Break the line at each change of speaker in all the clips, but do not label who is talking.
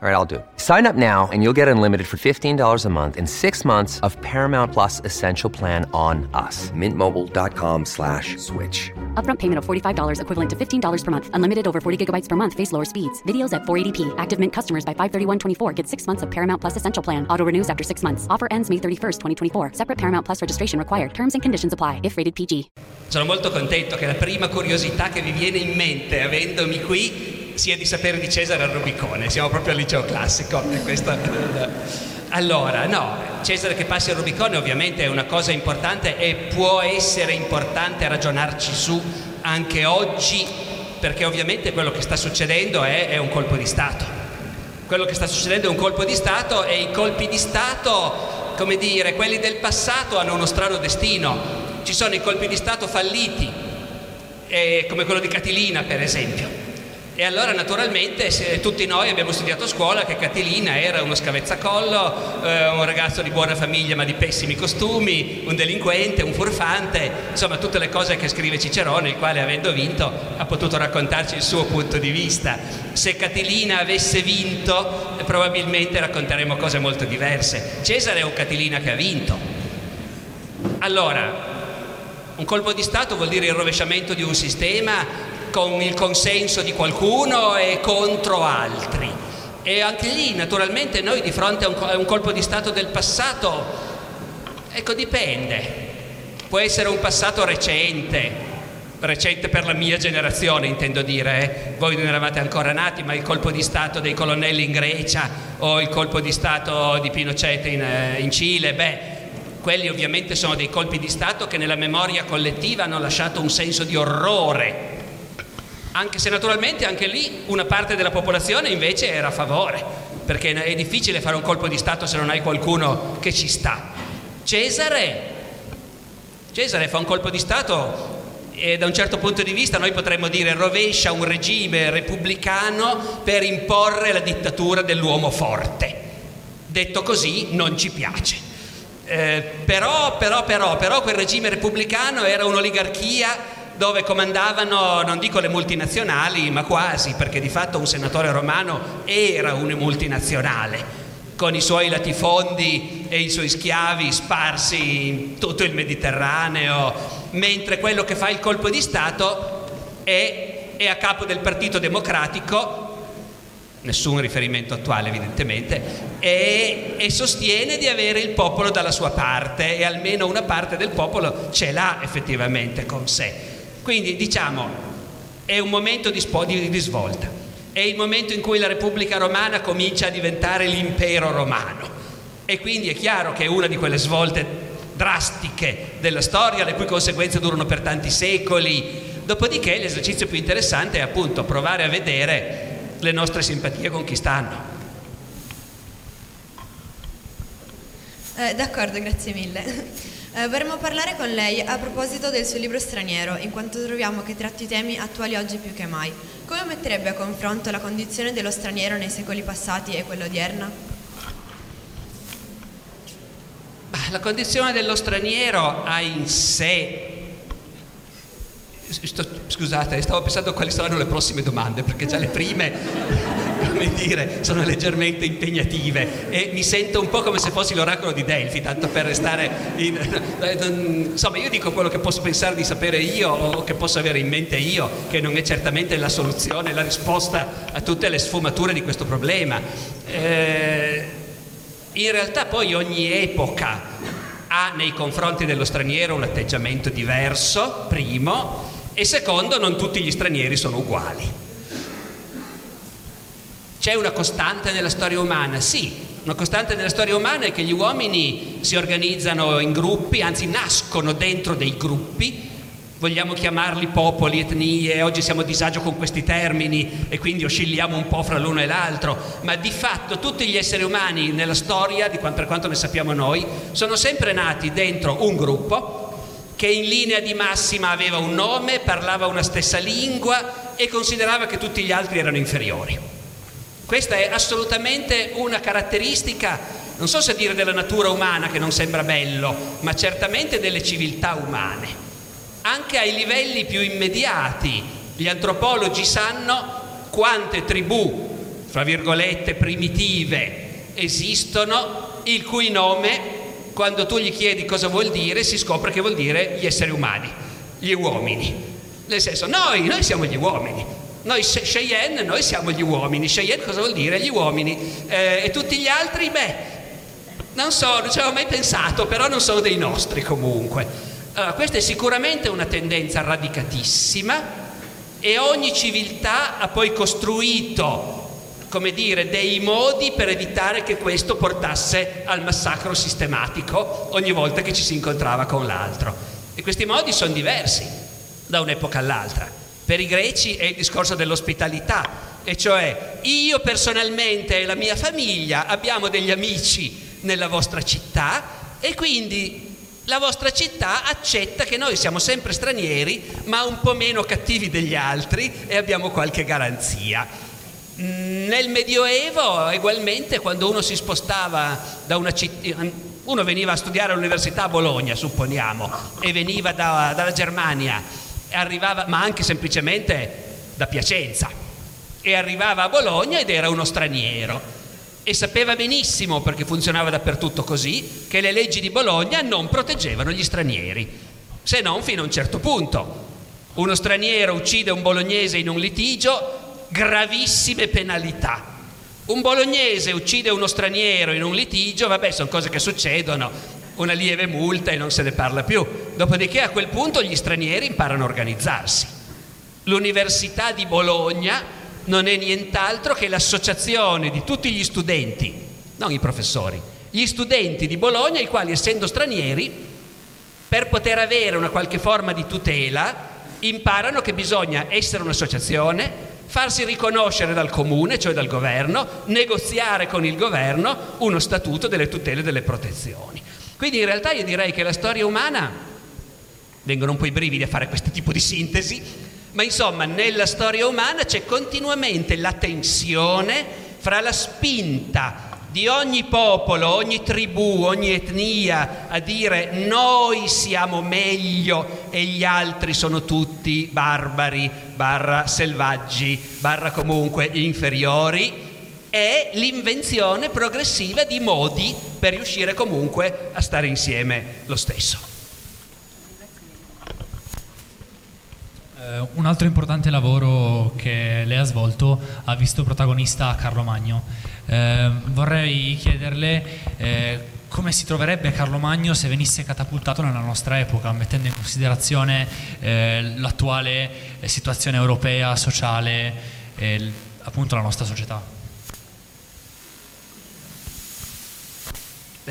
All right, I'll do it. Sign up now and you'll get unlimited for $15 a month in six months of Paramount Plus Essential Plan on us. Mintmobile.com slash switch.
Upfront payment of $45 equivalent to $15 per month. Unlimited over 40 gigabytes per month. Face lower speeds. Videos at 480p. Active Mint customers by 531.24 get six months of Paramount Plus Essential Plan. Auto renews after six months. Offer ends May 31st, 2024. Separate Paramount Plus registration required. Terms and conditions apply if rated PG.
Sono molto contento che la prima curiosità che vi viene in mente avendomi qui sia di sapere di Cesare al Rubicone, siamo proprio al liceo classico. Allora, no, Cesare che passi al Rubicone ovviamente è una cosa importante e può essere importante ragionarci su anche oggi, perché ovviamente quello che sta succedendo è, è un colpo di Stato. Quello che sta succedendo è un colpo di Stato e i colpi di Stato, come dire, quelli del passato hanno uno strano destino. Ci sono i colpi di Stato falliti, eh, come quello di Catilina per esempio e allora naturalmente tutti noi abbiamo studiato a scuola che Catilina era uno scavezzacollo, eh, un ragazzo di buona famiglia ma di pessimi costumi, un delinquente, un furfante, insomma tutte le cose che scrive Cicerone, il quale avendo vinto ha potuto raccontarci il suo punto di vista. Se Catilina avesse vinto probabilmente racconteremo cose molto diverse. Cesare è un Catilina che ha vinto. Allora, un colpo di Stato vuol dire il rovesciamento di un sistema con il consenso di qualcuno e contro altri. E anche lì, naturalmente, noi di fronte a un, a un colpo di Stato del passato, ecco, dipende. Può essere un passato recente, recente per la mia generazione intendo dire, eh? voi non eravate ancora nati, ma il colpo di Stato dei colonnelli in Grecia o il colpo di Stato di Pinochet in, eh, in Cile, beh, quelli ovviamente sono dei colpi di Stato che nella memoria collettiva hanno lasciato un senso di orrore anche se naturalmente anche lì una parte della popolazione invece era a favore, perché è difficile fare un colpo di Stato se non hai qualcuno che ci sta. Cesare, Cesare fa un colpo di Stato e da un certo punto di vista noi potremmo dire rovescia un regime repubblicano per imporre la dittatura dell'uomo forte. Detto così non ci piace. Eh, però, però, però, però quel regime repubblicano era un'oligarchia dove comandavano, non dico le multinazionali, ma quasi, perché di fatto un senatore romano era una multinazionale, con i suoi latifondi e i suoi schiavi sparsi in tutto il Mediterraneo, mentre quello che fa il colpo di Stato è, è a capo del Partito Democratico nessun riferimento attuale evidentemente, e, e, sostiene di avere il popolo dalla sua parte e almeno una parte del popolo ce l'ha effettivamente con sé. Quindi diciamo, è un momento di, spo- di, di svolta, è il momento in cui la Repubblica Romana comincia a diventare l'impero romano e quindi è chiaro che è una di quelle svolte drastiche della storia, le cui conseguenze durano per tanti secoli. Dopodiché l'esercizio più interessante è appunto provare a vedere le nostre simpatie con chi stanno.
Eh, d'accordo, grazie mille. Eh, vorremmo parlare con lei a proposito del suo libro straniero, in quanto troviamo che tratti temi attuali oggi più che mai. Come metterebbe a confronto la condizione dello straniero nei secoli passati e quella odierna?
La condizione dello straniero ha in sé Scusate, stavo pensando quali saranno le prossime domande, perché già le prime, come dire, sono leggermente impegnative e mi sento un po' come se fossi l'oracolo di Delphi, tanto per restare in... Insomma, io dico quello che posso pensare di sapere io o che posso avere in mente io, che non è certamente la soluzione, la risposta a tutte le sfumature di questo problema. Eh, in realtà poi ogni epoca ha nei confronti dello straniero un atteggiamento diverso, primo, e secondo, non tutti gli stranieri sono uguali. C'è una costante nella storia umana? Sì, una costante nella storia umana è che gli uomini si organizzano in gruppi, anzi nascono dentro dei gruppi, vogliamo chiamarli popoli, etnie, oggi siamo a disagio con questi termini e quindi oscilliamo un po' fra l'uno e l'altro, ma di fatto tutti gli esseri umani nella storia, per quanto ne sappiamo noi, sono sempre nati dentro un gruppo che in linea di massima aveva un nome, parlava una stessa lingua e considerava che tutti gli altri erano inferiori. Questa è assolutamente una caratteristica, non so se dire della natura umana che non sembra bello, ma certamente delle civiltà umane. anche ai livelli più immediati. Gli antropologi sanno quante tribù, fra virgolette, primitive esistono, il cui nome, quando tu gli chiedi cosa vuol dire, si scopre che vuol dire gli esseri umani, gli uomini. Nel senso, noi, noi siamo gli uomini. Noi Cheyenne, noi siamo gli uomini. Cheyenne cosa vuol dire? Gli uomini. Eh, e tutti gli altri, beh, non so, non ci avevo mai pensato, però non sono dei nostri comunque. Allora, questa è sicuramente una tendenza radicatissima e ogni civiltà ha poi costruito come dire, dei modi per evitare che questo portasse al massacro sistematico ogni volta che ci si incontrava con l'altro. E questi modi sono diversi da un'epoca all'altra. Per i greci è il discorso dell'ospitalità, e cioè io personalmente e la mia famiglia abbiamo degli amici nella vostra città e quindi la vostra città accetta che noi siamo sempre stranieri, ma un po' meno cattivi degli altri e abbiamo qualche garanzia. Nel Medioevo, ugualmente, quando uno si spostava da una città, uno veniva a studiare all'università a Bologna, supponiamo, e veniva da, dalla Germania arrivava, ma anche semplicemente da Piacenza, e arrivava a Bologna ed era uno straniero e sapeva benissimo, perché funzionava dappertutto così, che le leggi di Bologna non proteggevano gli stranieri, se non fino a un certo punto. Uno straniero uccide un bolognese in un litigio, gravissime penalità. Un bolognese uccide uno straniero in un litigio, vabbè, sono cose che succedono, una lieve multa e non se ne parla più. Dopodiché a quel punto gli stranieri imparano a organizzarsi. L'Università di Bologna non è nient'altro che l'associazione di tutti gli studenti, non i professori, gli studenti di Bologna, i quali essendo stranieri, per poter avere una qualche forma di tutela, imparano che bisogna essere un'associazione, farsi riconoscere dal comune, cioè dal governo, negoziare con il governo uno statuto delle tutele e delle protezioni. Quindi in realtà io direi che la storia umana, vengono un po' i brividi a fare questo tipo di sintesi, ma insomma nella storia umana c'è continuamente la tensione fra la spinta di ogni popolo, ogni tribù, ogni etnia a dire noi siamo meglio e gli altri sono tutti barbari, barra selvaggi, barra comunque inferiori è l'invenzione progressiva di modi per riuscire comunque a stare insieme lo stesso.
Uh, un altro importante lavoro che lei ha svolto ha visto protagonista Carlo Magno. Uh, vorrei chiederle uh, come si troverebbe Carlo Magno se venisse catapultato nella nostra epoca, mettendo in considerazione l'attuale situazione europea, sociale e appunto la nostra società.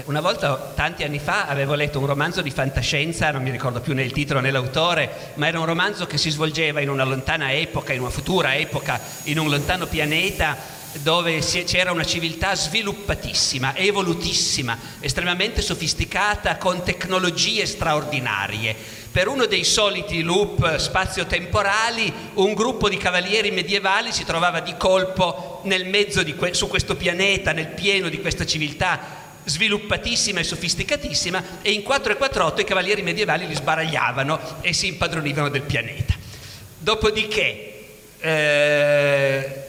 Una volta, tanti anni fa, avevo letto un romanzo di fantascienza, non mi ricordo più né il titolo né l'autore, ma era un romanzo che si svolgeva in una lontana epoca, in una futura epoca, in un lontano pianeta dove c'era una civiltà sviluppatissima, evolutissima, estremamente sofisticata, con tecnologie straordinarie. Per uno dei soliti loop spazio-temporali, un gruppo di cavalieri medievali si trovava di colpo nel mezzo di que- su questo pianeta, nel pieno di questa civiltà sviluppatissima e sofisticatissima e in 448 i cavalieri medievali li sbaragliavano e si impadronivano del pianeta. Dopodiché, eh,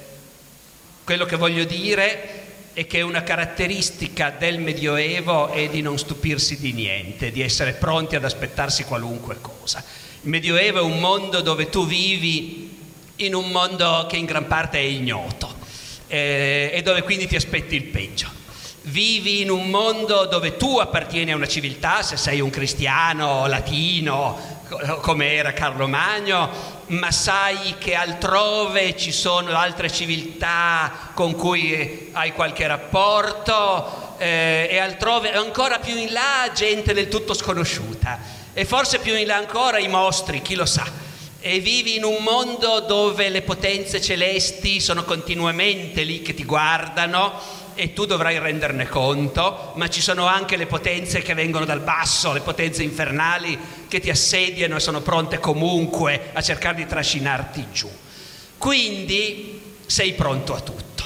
quello che voglio dire è che una caratteristica del Medioevo è di non stupirsi di niente, di essere pronti ad aspettarsi qualunque cosa. Il Medioevo è un mondo dove tu vivi in un mondo che in gran parte è ignoto eh, e dove quindi ti aspetti il peggio vivi in un mondo dove tu appartieni a una civiltà, se sei un cristiano latino, come era Carlo Magno, ma sai che altrove ci sono altre civiltà con cui hai qualche rapporto eh, e altrove, ancora più in là, gente del tutto sconosciuta e forse più in là ancora i mostri, chi lo sa. E vivi in un mondo dove le potenze celesti sono continuamente lì che ti guardano e tu dovrai renderne conto, ma ci sono anche le potenze che vengono dal basso, le potenze infernali che ti assediano e sono pronte comunque a cercare di trascinarti giù. Quindi sei pronto a tutto.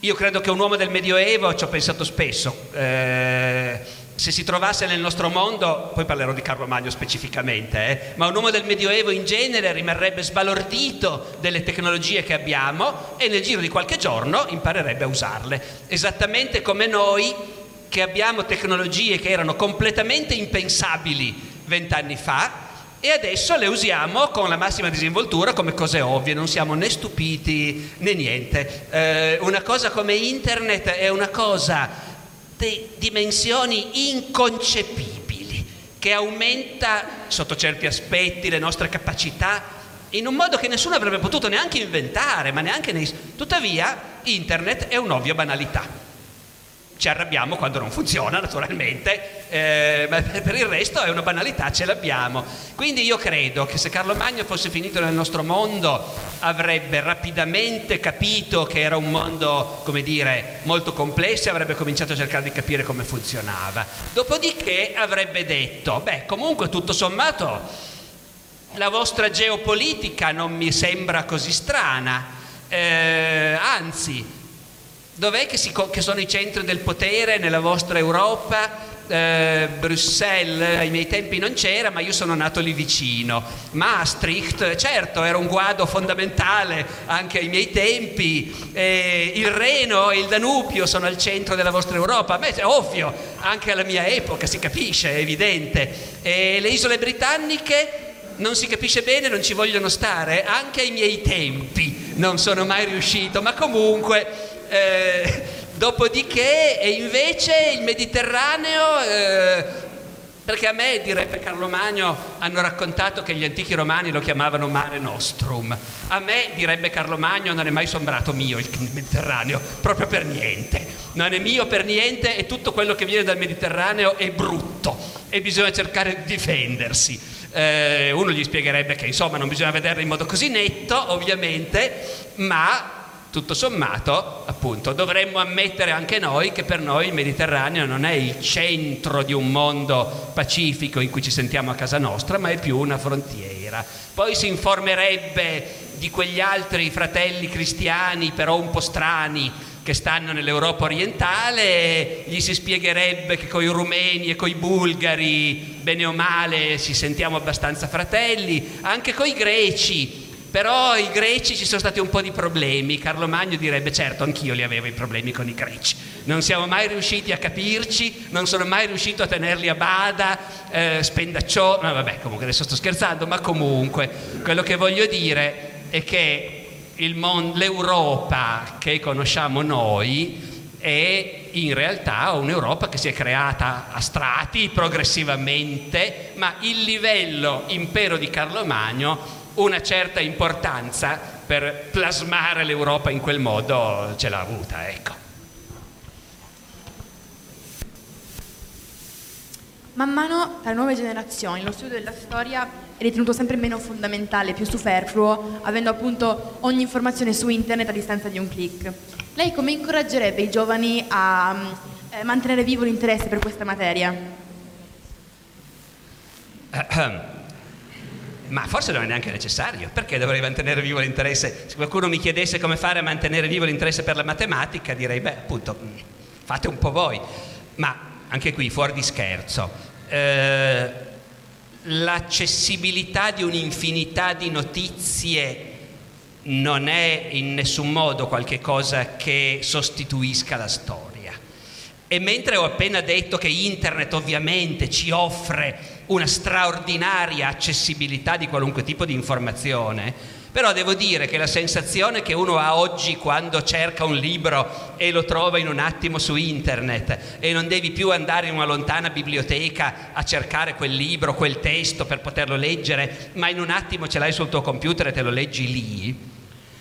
Io credo che un uomo del Medioevo, ci ho pensato spesso, eh, se si trovasse nel nostro mondo, poi parlerò di Carlo Magno specificamente, eh, ma un uomo del Medioevo in genere rimarrebbe sbalordito delle tecnologie che abbiamo e nel giro di qualche giorno imparerebbe a usarle, esattamente come noi che abbiamo tecnologie che erano completamente impensabili vent'anni fa e adesso le usiamo con la massima disinvoltura come cose ovvie, non siamo né stupiti né niente. Eh, una cosa come internet è una cosa di dimensioni inconcepibili, che aumenta sotto certi aspetti le nostre capacità in un modo che nessuno avrebbe potuto neanche inventare, ma neanche nei... Tuttavia, internet è un'ovvia banalità ci arrabbiamo quando non funziona naturalmente, eh, ma per il resto è una banalità, ce l'abbiamo. Quindi io credo che se Carlo Magno fosse finito nel nostro mondo avrebbe rapidamente capito che era un mondo, come dire, molto complesso e avrebbe cominciato a cercare di capire come funzionava. Dopodiché avrebbe detto, beh comunque tutto sommato la vostra geopolitica non mi sembra così strana, eh, anzi Dov'è che, si, che sono i centri del potere nella vostra Europa? Eh, Bruxelles ai miei tempi non c'era, ma io sono nato lì vicino. Maastricht, certo, era un guado fondamentale anche ai miei tempi. Eh, il Reno e il Danubio sono al centro della vostra Europa. Beh, ovvio, anche alla mia epoca si capisce, è evidente. E le isole britanniche non si capisce bene, non ci vogliono stare, anche ai miei tempi non sono mai riuscito, ma comunque eh, dopodiché, e invece il Mediterraneo, eh, perché a me, direbbe Carlo Magno, hanno raccontato che gli antichi romani lo chiamavano mare nostrum. A me, direbbe Carlo Magno, non è mai sembrato mio il Mediterraneo, proprio per niente. Non è mio per niente e tutto quello che viene dal Mediterraneo è brutto e bisogna cercare di difendersi. Eh, uno gli spiegherebbe che insomma non bisogna vederlo in modo così netto, ovviamente, ma tutto sommato, appunto, dovremmo ammettere anche noi che per noi il Mediterraneo non è il centro di un mondo pacifico in cui ci sentiamo a casa nostra, ma è più una frontiera. Poi si informerebbe di quegli altri fratelli cristiani, però un po' strani, che stanno nell'Europa orientale, gli si spiegherebbe che con i rumeni e con i bulgari, bene o male, ci sentiamo abbastanza fratelli, anche con i greci però i greci ci sono stati un po' di problemi. Carlo Magno direbbe certo, anch'io li avevo i problemi con i greci. Non siamo mai riusciti a capirci, non sono mai riuscito a tenerli a bada, eh, spendacciò, no vabbè comunque adesso sto scherzando, ma comunque quello che voglio dire è che mon- l'Europa che conosciamo noi è in realtà un'Europa che si è creata a strati progressivamente, ma il livello impero di Carlo Magno una certa importanza per plasmare l'Europa in quel modo ce l'ha avuta, ecco.
Man mano, tra le nuove generazioni, lo studio della storia è ritenuto sempre meno fondamentale, più superfluo, avendo appunto ogni informazione su internet a distanza di un clic. Lei come incoraggerebbe i giovani a eh, mantenere vivo l'interesse per questa materia?
Ma forse non è neanche necessario. Perché dovrei mantenere vivo l'interesse? Se qualcuno mi chiedesse come fare a mantenere vivo l'interesse per la matematica, direi, beh, appunto, mm, fate un po' voi. Ma anche qui, fuori di scherzo, eh, l'accessibilità di un'infinità di notizie non è in nessun modo qualcosa che sostituisca la storia. E mentre ho appena detto che internet ovviamente ci offre una straordinaria accessibilità di qualunque tipo di informazione, però devo dire che la sensazione che uno ha oggi quando cerca un libro e lo trova in un attimo su internet e non devi più andare in una lontana biblioteca a cercare quel libro, quel testo per poterlo leggere, ma in un attimo ce l'hai sul tuo computer e te lo leggi lì,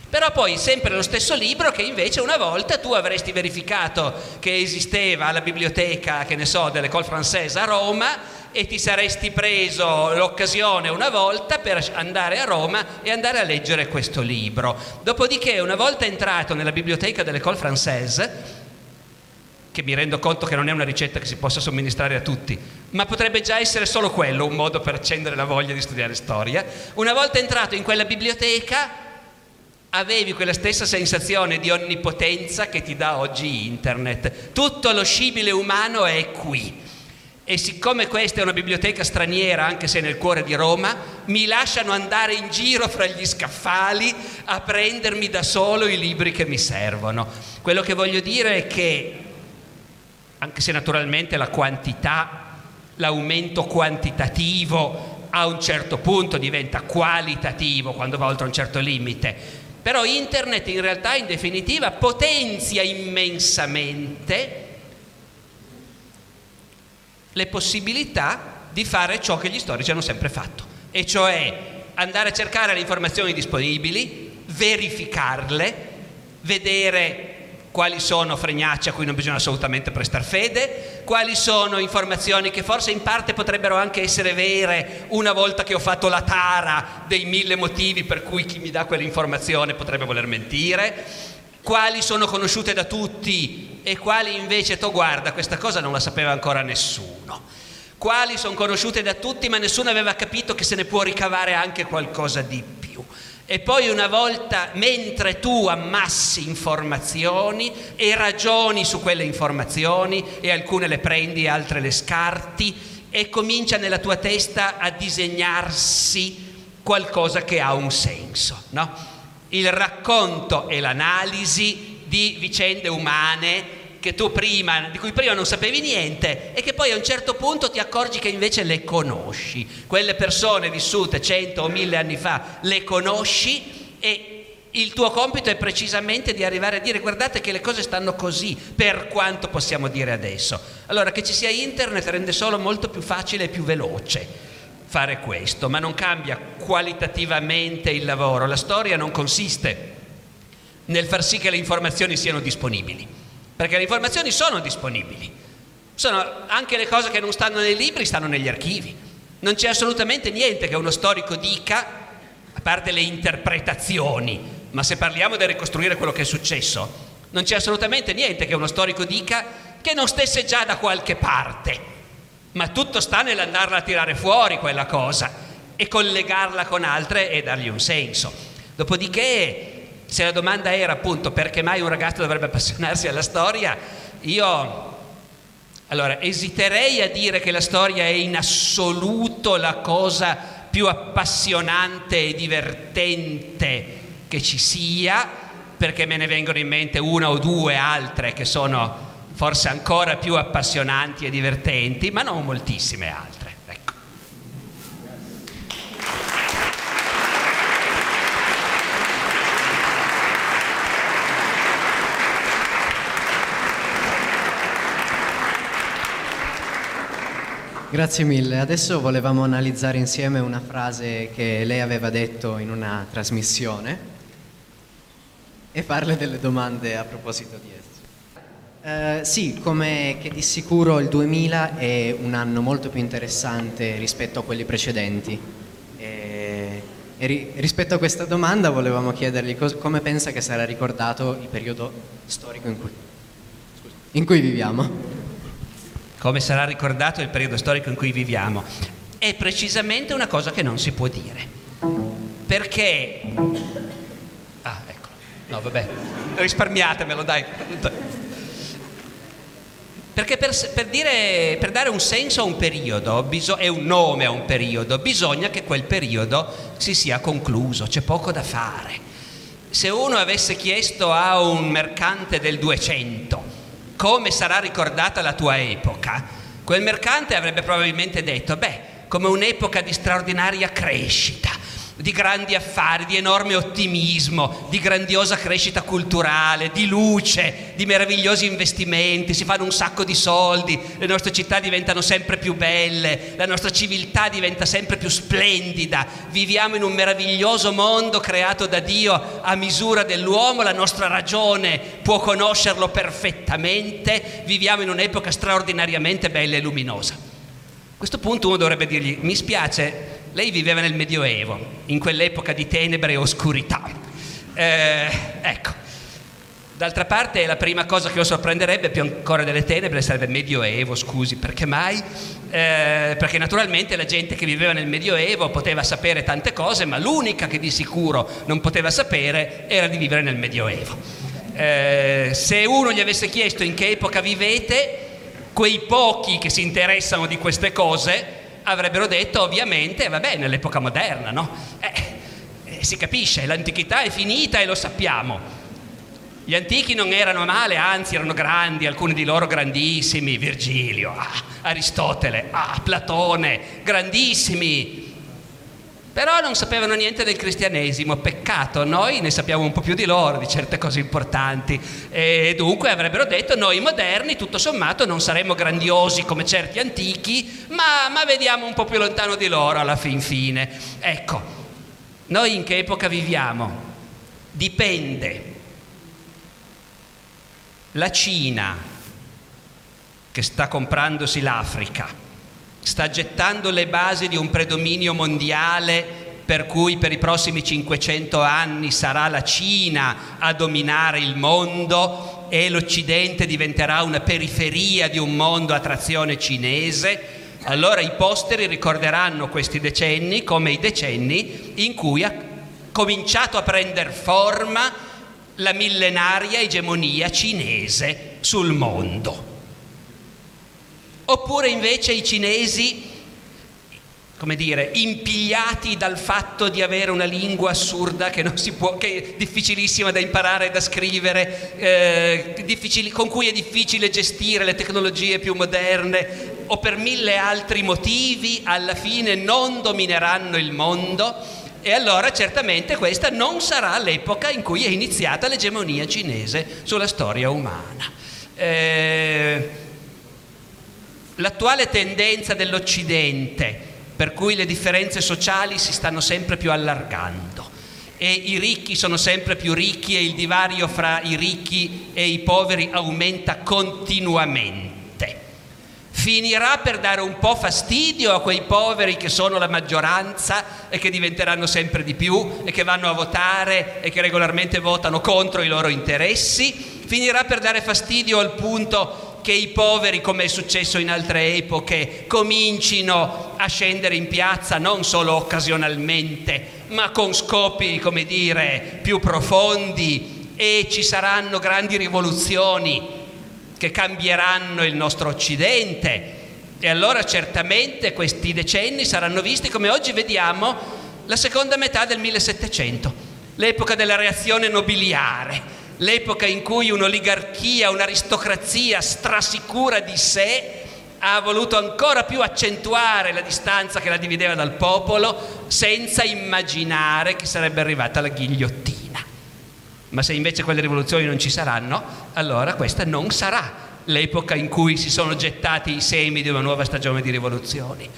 però poi sempre lo stesso libro che invece una volta tu avresti verificato che esisteva alla biblioteca, che ne so, dell'École Française a Roma e ti saresti preso l'occasione una volta per andare a Roma e andare a leggere questo libro. Dopodiché, una volta entrato nella biblioteca dell'École Française, che mi rendo conto che non è una ricetta che si possa somministrare a tutti, ma potrebbe già essere solo quello un modo per accendere la voglia di studiare storia. Una volta entrato in quella biblioteca, avevi quella stessa sensazione di onnipotenza che ti dà oggi internet. Tutto lo scibile umano è qui e siccome questa è una biblioteca straniera, anche se nel cuore di Roma, mi lasciano andare in giro fra gli scaffali a prendermi da solo i libri che mi servono. Quello che voglio dire è che, anche se naturalmente la quantità, l'aumento quantitativo a un certo punto diventa qualitativo quando va oltre un certo limite, però internet in realtà in definitiva potenzia immensamente le possibilità di fare ciò che gli storici hanno sempre fatto, e cioè andare a cercare le informazioni disponibili, verificarle, vedere quali sono fregnacce a cui non bisogna assolutamente prestare fede, quali sono informazioni che forse in parte potrebbero anche essere vere una volta che ho fatto la tara dei mille motivi per cui chi mi dà quell'informazione potrebbe voler mentire, quali sono conosciute da tutti e quali invece, tu guarda, questa cosa non la sapeva ancora nessuno, quali sono conosciute da tutti ma nessuno aveva capito che se ne può ricavare anche qualcosa di più. E poi una volta, mentre tu ammassi informazioni e ragioni su quelle informazioni, e alcune le prendi, altre le scarti, e comincia nella tua testa a disegnarsi qualcosa che ha un senso, no? il racconto e l'analisi di vicende umane prima, di cui prima non sapevi niente e che poi a un certo punto ti accorgi che invece le conosci. Quelle persone vissute cento o mille anni fa le conosci e il tuo compito è precisamente di arrivare a dire guardate che le cose stanno così, per quanto possiamo dire adesso. Allora che ci sia internet rende solo molto più facile e più veloce fare questo, ma non cambia qualitativamente il lavoro. La storia non consiste nel far sì che le informazioni siano disponibili, perché le informazioni sono disponibili. Sono anche le cose che non stanno nei libri, stanno negli archivi. Non c'è assolutamente niente che uno storico dica, a parte le interpretazioni, ma se parliamo di ricostruire quello che è successo, non c'è assolutamente niente che uno storico dica che non stesse già da qualche parte ma tutto sta nell'andarla a tirare fuori quella cosa e collegarla con altre e dargli un senso. Dopodiché, se la domanda era appunto perché mai un ragazzo dovrebbe appassionarsi alla storia, io allora esiterei a dire che la storia è in assoluto la cosa più appassionante e divertente che ci sia, perché me ne vengono in mente una o due altre che sono forse ancora più appassionanti e divertenti, ma non moltissime altre. Ecco.
Grazie mille. Adesso volevamo analizzare insieme una frase che lei aveva detto in una trasmissione e farle delle domande a proposito di essa. Uh, sì, come di sicuro il 2000 è un anno molto più interessante rispetto a quelli precedenti. E, e ri, rispetto a questa domanda volevamo chiedergli cos, come pensa che sarà ricordato il periodo storico in cui, in cui viviamo.
Come sarà ricordato il periodo storico in cui viviamo? È precisamente una cosa che non si può dire. Perché... Ah, ecco. No, vabbè. Risparmiatemelo, dai. Perché per, per, dire, per, dare un senso a un periodo biso- e un nome a un periodo, bisogna che quel periodo si sia concluso, c'è poco da fare. Se uno avesse chiesto a un mercante del 200 come sarà ricordata la tua epoca, quel mercante avrebbe probabilmente detto, beh, come un'epoca di straordinaria crescita, di grandi affari, di enorme ottimismo, di grandiosa crescita culturale, di luce, di meravigliosi investimenti, si fanno un sacco di soldi, le nostre città diventano sempre più belle, la nostra civiltà diventa sempre più splendida, viviamo in un meraviglioso mondo creato da Dio a misura dell'uomo, la nostra ragione può conoscerlo perfettamente, viviamo in un'epoca straordinariamente bella e luminosa. A questo punto uno dovrebbe dirgli, mi spiace, lei viveva nel Medioevo, in quell'epoca di tenebre e oscurità. Eh, ecco, d'altra parte la prima cosa che lo sorprenderebbe più ancora delle tenebre sarebbe Medioevo, scusi, perché mai? Eh, perché naturalmente la gente che viveva nel Medioevo poteva sapere tante cose, ma l'unica che di sicuro non poteva sapere era di vivere nel Medioevo. Eh, se uno gli avesse chiesto in che epoca vivete, quei pochi che si interessano di queste cose avrebbero detto ovviamente, vabbè, nell'epoca moderna, no? Eh, eh, si capisce, l'antichità è finita e lo sappiamo. Gli antichi non erano male, anzi erano grandi, alcuni di loro grandissimi, Virgilio, ah, Aristotele, ah, Platone, grandissimi. Però non sapevano niente del cristianesimo, peccato, noi ne sappiamo un po' più di loro, di certe cose importanti. E dunque avrebbero detto noi moderni, tutto sommato, non saremmo grandiosi come certi antichi, ma, ma vediamo un po' più lontano di loro alla fin fine. Ecco, noi in che epoca viviamo? Dipende la Cina, che sta comprandosi l'Africa, sta gettando le basi di un predominio mondiale per cui per i prossimi 500 anni sarà la Cina a dominare il mondo e l'Occidente diventerà una periferia di un mondo a trazione cinese, allora i posteri ricorderanno questi decenni come i decenni in cui ha cominciato a prendere forma la millenaria egemonia cinese sul mondo. Oppure invece i cinesi, come dire, impigliati dal fatto di avere una lingua assurda che, può, che è difficilissima da imparare e da scrivere, eh, con cui è difficile gestire le tecnologie più moderne, o per mille altri motivi, alla fine non domineranno il mondo e allora certamente questa non sarà l'epoca in cui è iniziata l'egemonia cinese sulla storia umana. Eh, l'attuale tendenza dell'Occidente, per cui le differenze sociali si stanno sempre più allargando e i ricchi sono sempre più ricchi e il divario fra i ricchi e i poveri aumenta continuamente. Finirà per dare un po' fastidio a quei poveri che sono la maggioranza e che diventeranno sempre di più e che vanno a votare e che regolarmente votano contro i loro interessi, finirà per dare fastidio al punto che i poveri, come è successo in altre epoche, comincino a scendere in piazza non solo occasionalmente, ma con scopi, come dire, più profondi e ci saranno grandi rivoluzioni che cambieranno il nostro Occidente. E allora certamente questi decenni saranno visti come oggi vediamo la seconda metà del 1700, l'epoca della reazione nobiliare, l'epoca in cui un'oligarchia, un'aristocrazia strasicura di sé ha voluto ancora più accentuare la distanza che la divideva dal popolo senza immaginare che sarebbe arrivata la ghigliottina. Ma se invece quelle rivoluzioni non ci saranno, allora questa non sarà l'epoca in cui si sono gettati i semi di una nuova stagione di rivoluzioni.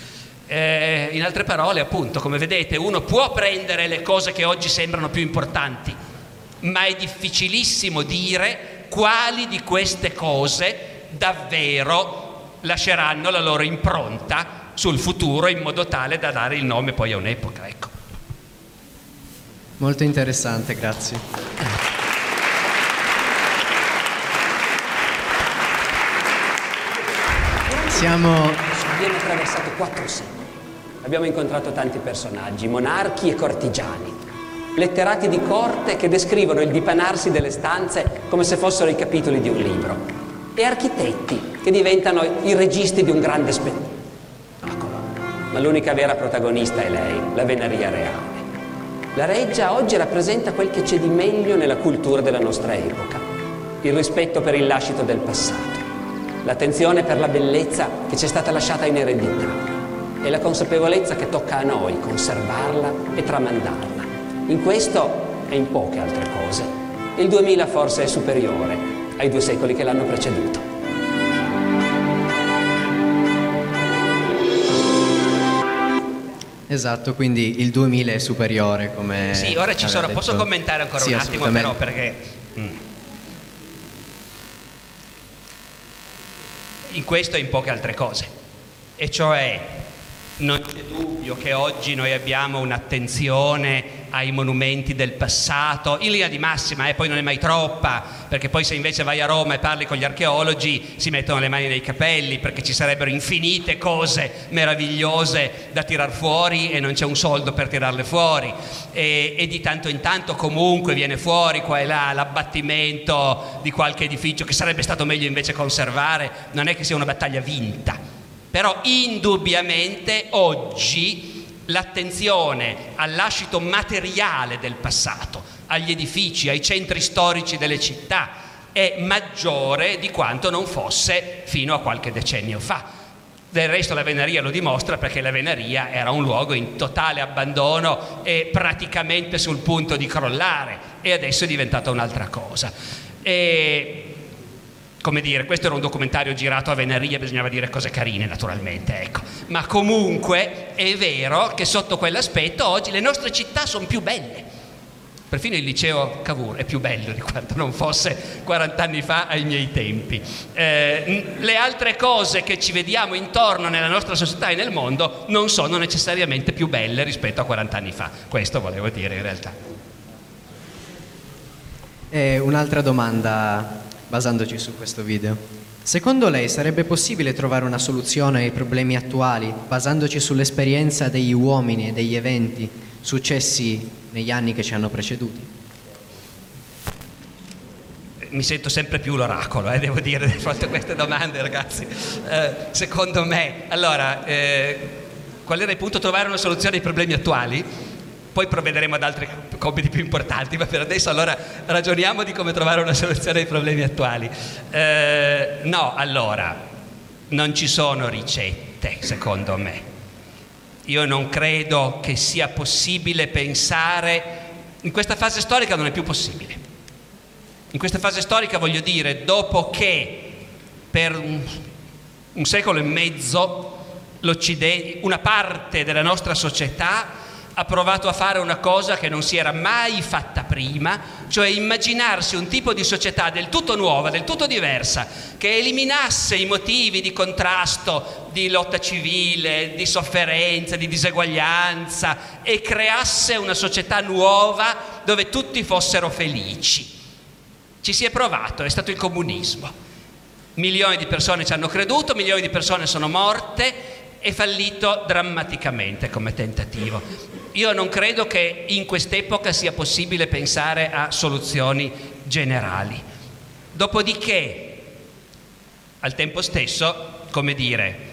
Eh, in altre parole, appunto, come vedete, uno può prendere le cose che oggi sembrano più importanti, ma è difficilissimo dire quali di queste cose davvero lasceranno la loro impronta sul futuro in modo tale da dare il nome poi a un'epoca. Ecco.
Molto interessante, grazie. Siamo...
Abbiamo attraversato quattro secoli. Abbiamo incontrato tanti personaggi, monarchi e cortigiani, letterati di corte che descrivono il dipanarsi delle stanze come se fossero i capitoli di un libro, e architetti che diventano i registi di un grande spettacolo. Ma l'unica vera protagonista è lei, la Venaria reale. La reggia oggi rappresenta quel che c'è di meglio nella cultura della nostra epoca, il rispetto per il lascito del passato l'attenzione per la bellezza che ci è stata lasciata in eredità e la consapevolezza che tocca a noi conservarla e tramandarla. In questo e in poche altre cose, il 2000 forse è superiore ai due secoli che l'hanno preceduto.
Esatto, quindi il 2000 è superiore come...
Sì, ora ci sono, detto. posso commentare ancora sì, un attimo però perché... Mm. in questo e in poche altre cose. E cioè non c'è dubbio che oggi noi abbiamo un'attenzione ai monumenti del passato, in linea di massima, eh, poi non è mai troppa, perché poi se invece vai a Roma e parli con gli archeologi si mettono le mani nei capelli, perché ci sarebbero infinite cose meravigliose da tirar fuori e non c'è un soldo per tirarle fuori. E, e di tanto in tanto comunque viene fuori qua e là l'abbattimento di qualche edificio che sarebbe stato meglio invece conservare, non è che sia una battaglia vinta. Però indubbiamente oggi l'attenzione al lascito materiale del passato, agli edifici, ai centri storici delle città, è maggiore di quanto non fosse fino a qualche decennio fa. Del resto la Veneria lo dimostra perché la Veneria era un luogo in totale abbandono e praticamente sul punto di crollare e adesso è diventata un'altra cosa. E come dire, questo era un documentario girato a Veneria, bisognava dire cose carine naturalmente, ecco. Ma comunque è vero che sotto quell'aspetto oggi le nostre città sono più belle. Perfino il liceo Cavour è più bello di quanto non fosse 40 anni fa ai miei tempi. Eh, le altre cose che ci vediamo intorno nella nostra società e nel mondo non sono necessariamente più belle rispetto a 40 anni fa. Questo volevo dire in realtà.
E un'altra domanda basandoci su questo video. Secondo lei sarebbe possibile trovare una soluzione ai problemi attuali basandoci sull'esperienza degli uomini e degli eventi successi negli anni che ci hanno preceduti?
Mi sento sempre più l'oracolo, eh, devo dire, di fronte a queste domande, ragazzi. Eh, secondo me, allora, eh, qual era il punto? Trovare una soluzione ai problemi attuali? Poi provvederemo ad altri compiti più importanti, ma per adesso allora ragioniamo di come trovare una soluzione ai problemi attuali. Eh, no, allora, non ci sono ricette, secondo me. Io non credo che sia possibile pensare, in questa fase storica non è più possibile. In questa fase storica voglio dire, dopo che per un, secolo e mezzo una parte della nostra società ha provato a fare una cosa che non si era mai fatta prima, cioè immaginarsi un tipo di società del tutto nuova, del tutto diversa, che eliminasse i motivi di contrasto, di lotta civile, di sofferenza, di diseguaglianza e creasse una società nuova dove tutti fossero felici. Ci si è provato, è stato il comunismo. Milioni di persone ci hanno creduto, milioni di persone sono morte, è fallito drammaticamente come tentativo. Io non credo che in quest'epoca sia possibile pensare a soluzioni generali. Dopodiché, al tempo stesso, come dire,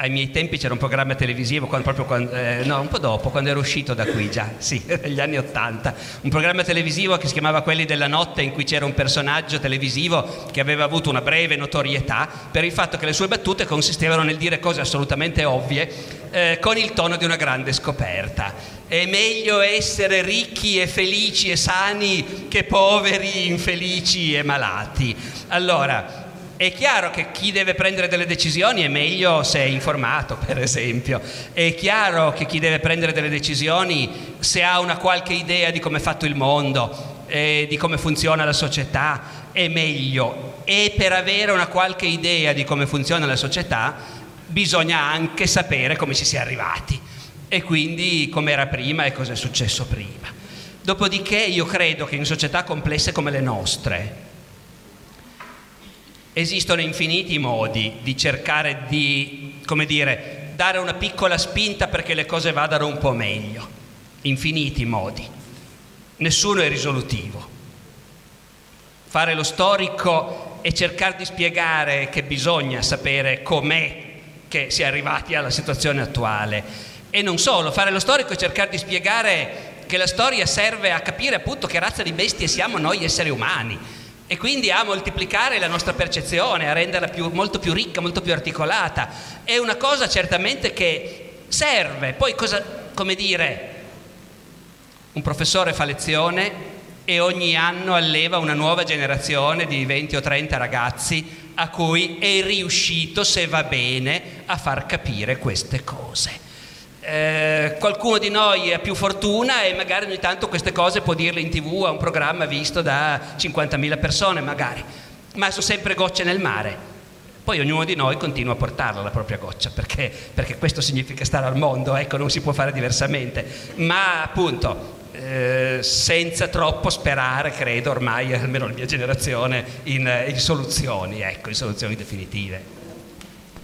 ai miei tempi c'era un programma televisivo, quando, quando, eh, no, un po' dopo, quando ero uscito da qui già, sì, negli anni Ottanta, un programma televisivo che si chiamava Quelli della notte, in cui c'era un personaggio televisivo che aveva avuto una breve notorietà per il fatto che le sue battute consistevano nel dire cose assolutamente ovvie eh, con il tono di una grande scoperta. È meglio essere ricchi e felici e sani che poveri, infelici e malati. Allora, è chiaro che chi deve prendere delle decisioni è meglio se è informato, per esempio. È chiaro che chi deve prendere delle decisioni se ha una qualche idea di come è fatto il mondo, eh, di come funziona la società, è meglio. E per avere una qualche idea di come funziona la società bisogna anche sapere come ci si è arrivati e quindi come era prima e cosa è successo prima. Dopodiché io credo che in società complesse come le nostre, esistono infiniti modi di cercare di, come dire, dare una piccola spinta perché le cose vadano un po' meglio. Infiniti modi. Nessuno è risolutivo. Fare lo storico e cercare di spiegare che bisogna sapere com'è che si è arrivati alla situazione attuale. E non solo, fare lo storico e cercare di spiegare che la storia serve a capire appunto che razza di bestie siamo noi esseri umani e quindi a moltiplicare la nostra percezione, a renderla più, molto più ricca, molto più articolata. È una cosa certamente che serve. Poi cosa, come dire, un professore fa lezione e ogni anno alleva una nuova generazione di 20 o 30 ragazzi a cui è riuscito, se va bene, a far capire queste cose. Eh, qualcuno di noi ha più fortuna e magari ogni tanto queste cose può dirle in tv a un programma visto da 50.000 persone magari, ma sono sempre gocce nel mare. Poi ognuno di noi continua a portarla la propria goccia, perché, perché questo significa stare al mondo, ecco, non si può fare diversamente. Ma appunto, eh, senza troppo sperare, credo ormai, almeno la mia generazione, in, in, soluzioni, ecco, in soluzioni definitive.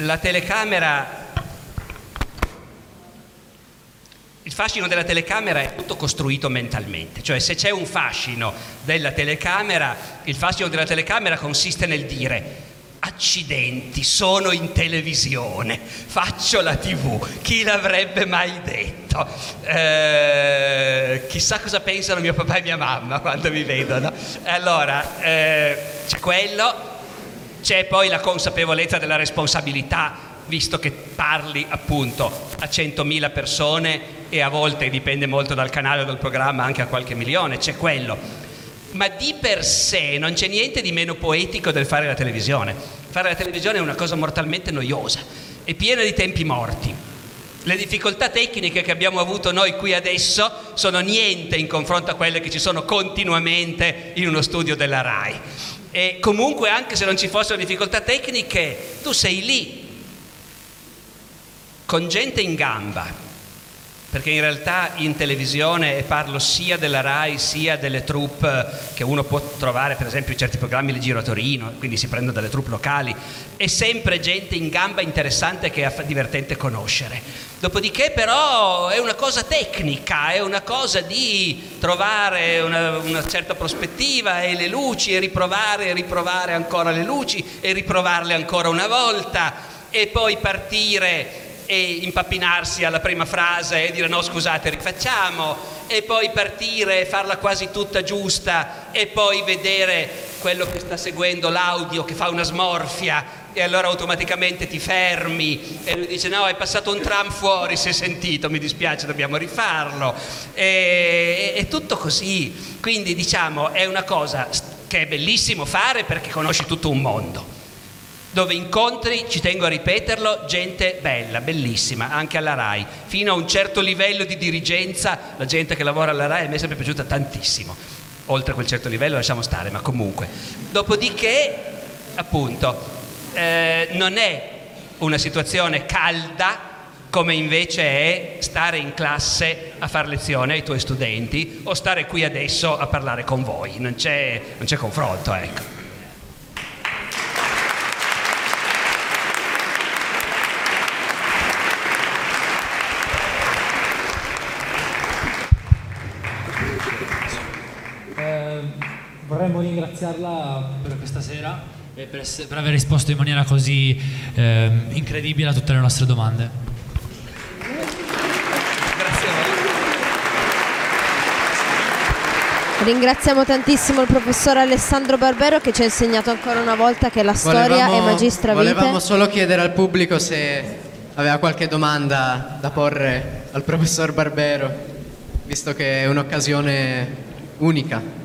La telecamera il fascino della telecamera è tutto costruito mentalmente, cioè se c'è un fascino della telecamera, il fascino della telecamera consiste nel dire accidenti, sono in televisione, faccio la tv, chi l'avrebbe mai detto? Eh, chissà cosa pensano mio papà e mia mamma quando mi vedono. Allora, eh, c'è quello, c'è poi la consapevolezza della responsabilità, visto che parli appunto a 100.000 persone e a volte dipende molto dal canale o dal programma anche a qualche milione, c'è quello ma di per sé non c'è niente di meno poetico del fare la televisione. Fare la televisione è una cosa mortalmente noiosa, è piena di tempi morti. Le difficoltà tecniche che abbiamo avuto noi qui adesso sono niente in confronto a quelle che ci sono continuamente in uno studio della RAI. E comunque anche se non ci fossero difficoltà tecniche, tu sei lì con gente in gamba, perché in realtà in televisione, e parlo sia della RAI sia delle troupe che uno può trovare, per esempio in certi programmi li giro a Torino, quindi si prendono dalle troupe locali, è sempre gente in gamba interessante che è divertente conoscere. Dopodiché però è una cosa tecnica, è una cosa di trovare una, una certa prospettiva e le luci e riprovare e riprovare ancora le luci e riprovarle ancora una volta e poi partire e impappinarsi alla prima frase e dire no scusate rifacciamo e poi partire e farla quasi tutta giusta e poi vedere quello che sta seguendo l'audio che fa una smorfia e allora automaticamente ti fermi e lui dice no è passato un tram fuori si è sentito mi dispiace dobbiamo rifarlo e, è tutto così. Quindi diciamo è una cosa che è bellissimo fare perché conosci tutto un mondo dove incontri, ci tengo a ripeterlo, gente bella, bellissima, anche alla RAI. Fino a un certo livello di dirigenza, la gente che lavora alla RAI a me è sempre piaciuta tantissimo. Oltre a quel certo livello lasciamo stare, ma comunque. Dopodiché, appunto, eh, non è una situazione calda come invece è stare in classe a fare lezione ai tuoi studenti o stare qui adesso a parlare con voi, non c'è, non c'è confronto, ecco.
Vorremmo ringraziarla per questa sera e per, essere, per aver risposto in maniera così eh, incredibile a tutte le nostre domande.
Grazie a
voi. Ringraziamo tantissimo il professor Alessandro Barbero che ci ha insegnato ancora una volta che la storia volevamo, è magistra vita.
Volevamo solo chiedere al pubblico se aveva qualche domanda da porre al professor Barbero, visto che è un'occasione unica.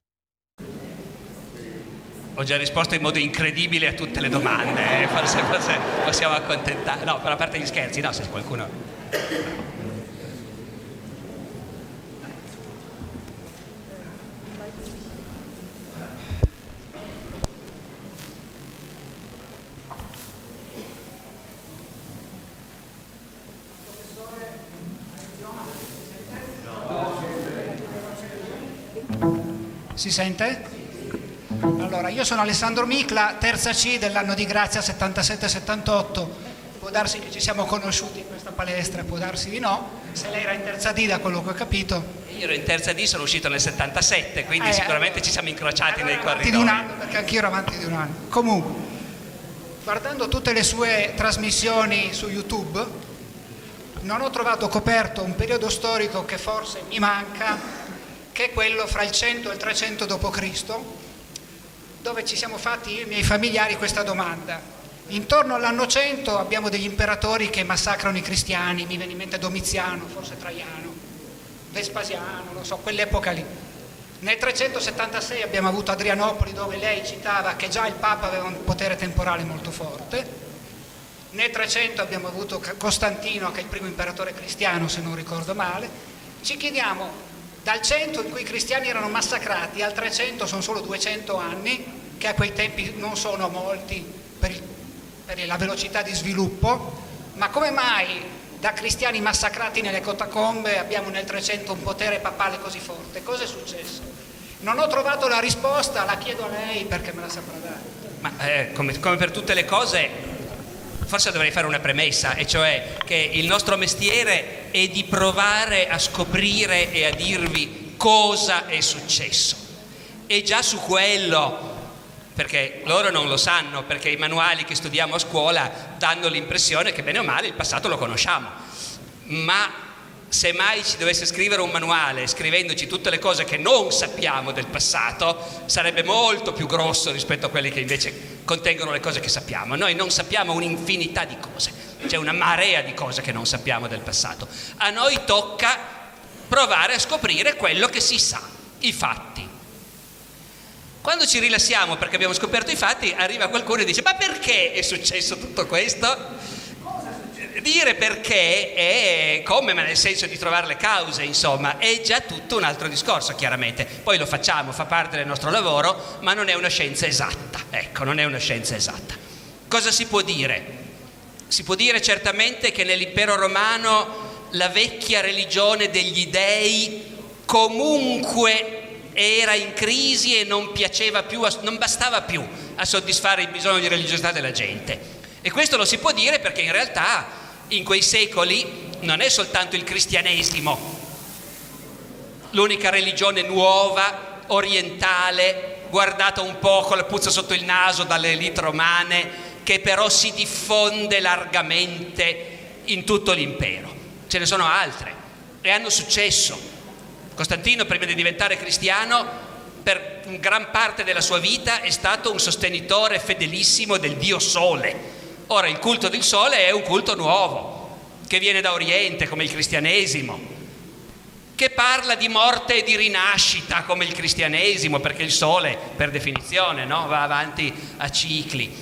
Ho già risposto in modo incredibile a tutte le domande, eh? forse, forse possiamo accontentare. No, per a parte gli scherzi, no, se qualcuno...
Si sente? Allora, io sono Alessandro Micla, terza C dell'anno di grazia 77-78. darsi che ci siamo conosciuti in questa palestra, può darsi di no, se lei era in terza D da quello che ho capito.
Io ero in terza D, sono uscito nel 77, quindi eh, sicuramente ci siamo incrociati nei corridoi.
di un anno, perché anch'io ero avanti di un anno. Comunque, guardando tutte le sue trasmissioni su YouTube, non ho trovato coperto un periodo storico che forse mi manca, che è quello fra il 100 e il 300 d.C., dove ci siamo fatti io e i miei familiari questa domanda Intorno all'anno 100 abbiamo degli imperatori che massacrano i cristiani, mi viene in mente Domiziano, forse Traiano, Vespasiano, non so, quell'epoca lì. Nel 376 abbiamo avuto Adrianopoli dove lei citava che già il Papa aveva un potere temporale molto forte. Nel 300 abbiamo avuto Costantino che è il primo imperatore cristiano se non ricordo male. Ci chiediamo dal 100 in cui i cristiani erano massacrati al 300 sono solo 200 anni, che a quei tempi non sono molti per per la velocità di sviluppo, ma come mai da cristiani massacrati nelle catacombe abbiamo nel 300 un potere papale così forte? Cosa è successo? Non ho trovato la risposta, la chiedo a lei perché me la saprà dare.
Ma eh, come, come per tutte le cose, forse dovrei fare una premessa, e cioè che il nostro mestiere è di provare a scoprire e a dirvi cosa è successo. E già su quello perché loro non lo sanno, perché i manuali che studiamo a scuola danno l'impressione che bene o male il passato lo conosciamo, ma se mai ci dovesse scrivere un manuale scrivendoci tutte le cose che non sappiamo del passato, sarebbe molto più grosso rispetto a quelli che invece contengono le cose che sappiamo. Noi non sappiamo un'infinità di cose, c'è una marea di cose che non sappiamo del passato. A noi tocca provare a scoprire quello che si sa, i fatti. Quando ci rilassiamo perché abbiamo scoperto i fatti, arriva qualcuno e dice ma perché è successo tutto questo? Dire perché è come, ma nel senso di trovare le cause, insomma, è già tutto un altro discorso, chiaramente. Poi lo facciamo, fa parte del nostro lavoro, ma non è una scienza esatta. Ecco, non è una scienza esatta. Cosa si può dire? Si può dire certamente che nell'impero romano la vecchia religione degli dei comunque era in crisi e non piaceva più, non bastava più a soddisfare il bisogno di religiosità della gente. E questo lo si può dire perché in realtà in quei secoli non è soltanto il cristianesimo l'unica religione nuova, orientale, guardata un po' con la puzza sotto il naso dalle elite romane, che però si diffonde largamente in tutto l'impero. Ce ne sono altre e hanno successo. Costantino, prima di diventare cristiano, per gran parte della sua vita è stato un sostenitore fedelissimo del dio Sole. Ora il culto del Sole è un culto nuovo, che viene da Oriente come il cristianesimo, che parla di morte e di rinascita come il cristianesimo, perché il Sole, per definizione, no? va avanti a cicli.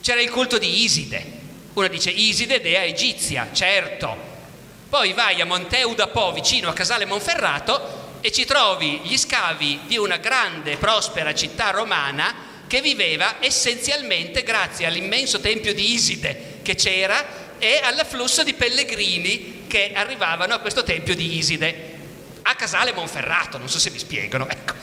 C'era il culto di Iside. Uno dice Iside, dea egizia, certo, poi vai a Monteuda Po, vicino a Casale Monferrato, e ci trovi gli scavi di una grande prospera città romana che viveva essenzialmente grazie all'immenso tempio di Iside che c'era e all'afflusso di pellegrini che arrivavano a questo tempio di Iside a Casale Monferrato, non so se mi spiegano. Ecco.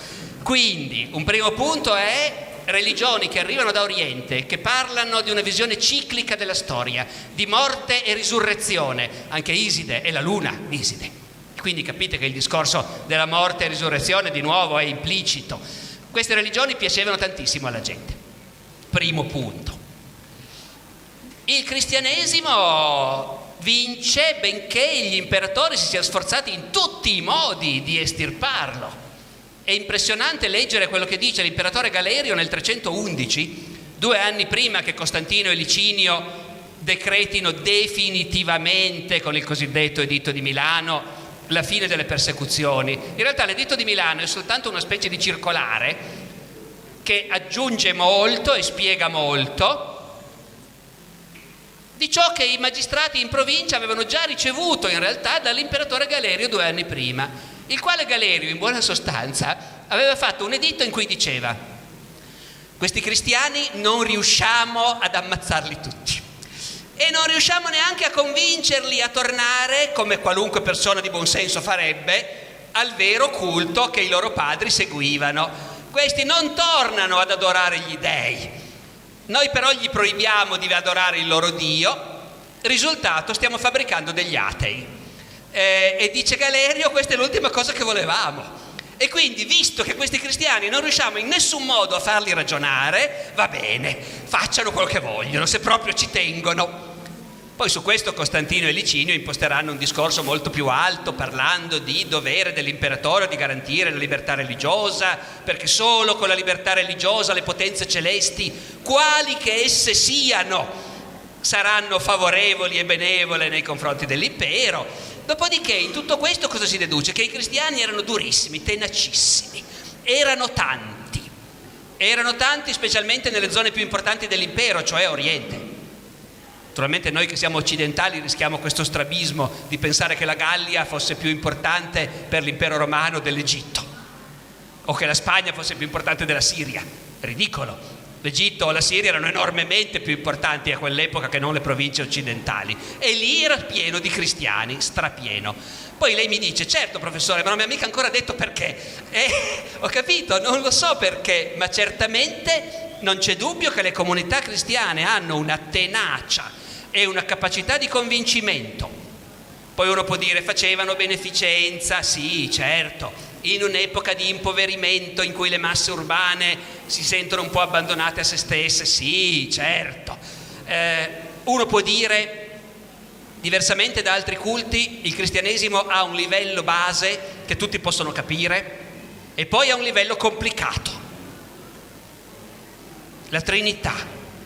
Quindi un primo punto è religioni che arrivano da Oriente, che parlano di una visione ciclica della storia, di morte e risurrezione, anche Iside è la luna Iside. Quindi capite che il discorso della morte e risurrezione di nuovo è implicito. Queste religioni piacevano tantissimo alla gente. Primo punto. Il cristianesimo vince benché gli imperatori si siano sforzati in tutti i modi di estirparlo è impressionante leggere quello che dice l'imperatore Galerio nel 311, due anni prima che Costantino e Licinio decretino definitivamente con il cosiddetto editto di Milano la fine delle persecuzioni. In realtà l'editto di Milano è soltanto una specie di circolare che aggiunge molto e spiega molto di ciò che i magistrati in provincia avevano già ricevuto in realtà dall'imperatore Galerio due anni prima il quale Galerio, in buona sostanza, aveva fatto un editto in cui diceva questi cristiani non riusciamo ad ammazzarli tutti e non riusciamo neanche a convincerli a tornare, come qualunque persona di buon senso farebbe, al vero culto che i loro padri seguivano. Questi non tornano ad adorare gli dèi. Noi però gli proibiamo di adorare il loro Dio Risultato, stiamo fabbricando degli atei. Eh, e dice Galerio, questa è l'ultima cosa che volevamo. E quindi, visto che questi cristiani non riusciamo in nessun modo a farli ragionare, va bene, facciano quello che vogliono, se proprio ci tengono. Poi su questo Costantino e Licinio imposteranno un discorso molto più alto parlando di dovere dell'imperatore di garantire la libertà religiosa, perché solo con la libertà religiosa le potenze celesti, quali che esse siano, saranno favorevoli e benevole nei confronti dell'impero. Dopodiché in tutto questo cosa si deduce? Che i cristiani erano durissimi, tenacissimi, erano tanti, erano tanti specialmente nelle zone più importanti dell'impero, cioè Oriente. Naturalmente noi che siamo occidentali rischiamo questo strabismo di pensare che la Gallia fosse più importante per l'impero romano dell'Egitto o che la Spagna fosse più importante della Siria. Ridicolo. L'Egitto o la Siria erano enormemente più importanti a quell'epoca che non le province occidentali e lì era pieno di cristiani, strapieno. Poi lei mi dice, certo professore, ma non mi ha mica ancora detto perché. Eh, ho capito, non lo so perché, ma certamente non c'è dubbio che le comunità cristiane hanno una tenacia e una capacità di convincimento. Poi uno può dire facevano beneficenza, sì, certo, in un'epoca di impoverimento in cui le masse urbane si sentono un po' abbandonate a se stesse, sì, certo. Eh, uno può dire, diversamente da altri culti, il cristianesimo ha un livello base che tutti possono capire e poi ha un livello complicato. La Trinità,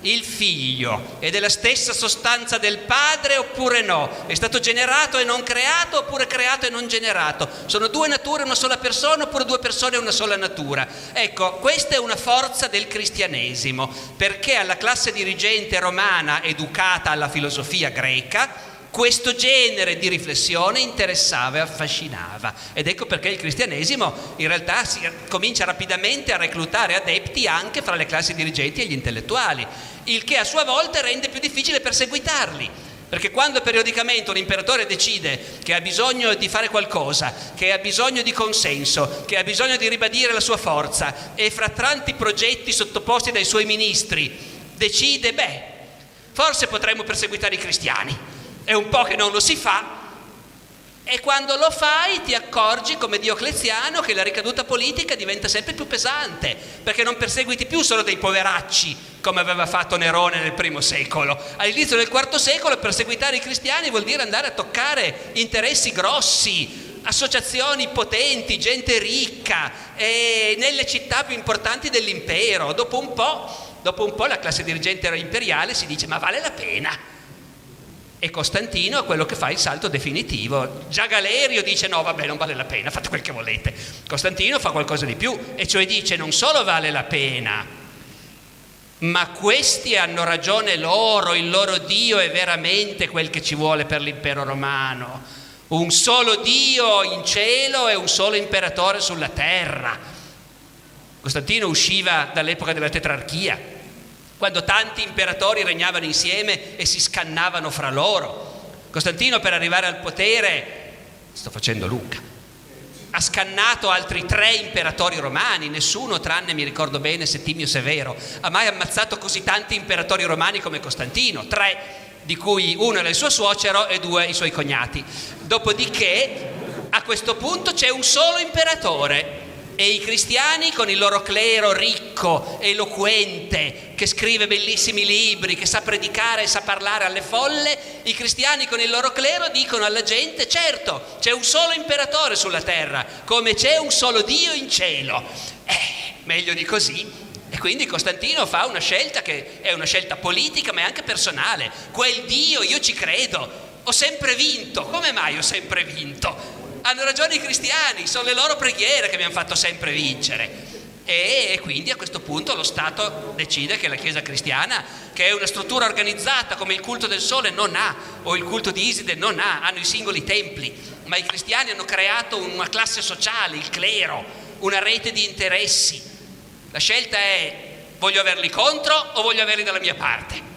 il figlio è della stessa sostanza del padre oppure no? È stato generato e non creato oppure creato e non generato? Sono due nature una sola persona oppure due persone una sola natura? Ecco, questa è una forza del cristianesimo, perché alla classe dirigente romana educata alla filosofia greca questo genere di riflessione interessava e affascinava ed ecco perché il cristianesimo in realtà comincia rapidamente a reclutare adepti anche fra le classi dirigenti e gli intellettuali, il che a sua volta rende più difficile perseguitarli. Perché quando periodicamente un imperatore decide che ha bisogno di fare qualcosa, che ha bisogno di consenso, che ha bisogno di ribadire la sua forza e fra tanti progetti sottoposti dai suoi ministri decide, beh, forse potremmo perseguitare i cristiani, è un po' che non lo si fa e quando lo fai ti accorgi come Diocleziano che la ricaduta politica diventa sempre più pesante perché non perseguiti più solo dei poveracci come aveva fatto Nerone nel primo secolo. All'inizio del IV secolo perseguitare i cristiani vuol dire andare a toccare interessi grossi, associazioni potenti, gente ricca nelle città più importanti dell'impero. Dopo un po', dopo un po' la classe dirigente imperiale si dice ma vale la pena e Costantino è quello che fa il salto definitivo. Già Galerio dice no, vabbè, non vale la pena, fate quel che volete. Costantino fa qualcosa di più, e cioè dice non solo vale la pena, ma questi hanno ragione loro, il loro Dio è veramente quel che ci vuole per l'impero romano. Un solo Dio in cielo e un solo imperatore sulla terra. Costantino usciva dall'epoca della tetrarchia, quando tanti imperatori regnavano insieme e si scannavano fra loro. Costantino per arrivare al potere, sto facendo lunga, ha scannato altri tre imperatori romani, nessuno tranne, mi ricordo bene, Settimio Severo, ha mai ammazzato così tanti imperatori romani come Costantino, tre di cui uno era il suo suocero e due i suoi cognati. Dopodiché, a questo punto c'è un solo imperatore, e i cristiani con il loro clero ricco, eloquente, che scrive bellissimi libri, che sa predicare e sa parlare alle folle, i cristiani con il loro clero dicono alla gente, certo, c'è un solo imperatore sulla terra, come c'è un solo Dio in cielo. Eh, meglio di così. E quindi Costantino fa una scelta che è una scelta politica ma è anche personale. Quel Dio io ci credo, ho sempre vinto. Come mai ho sempre vinto? Hanno ragione i cristiani, sono le loro preghiere che mi hanno fatto sempre vincere. E quindi a questo punto lo Stato decide che la Chiesa cristiana, che è una struttura organizzata come il culto del sole non ha, o il culto di Iside non ha, hanno i singoli templi, ma i cristiani hanno creato una classe sociale, il clero, una rete di interessi. La scelta è voglio averli contro o voglio averli dalla mia parte?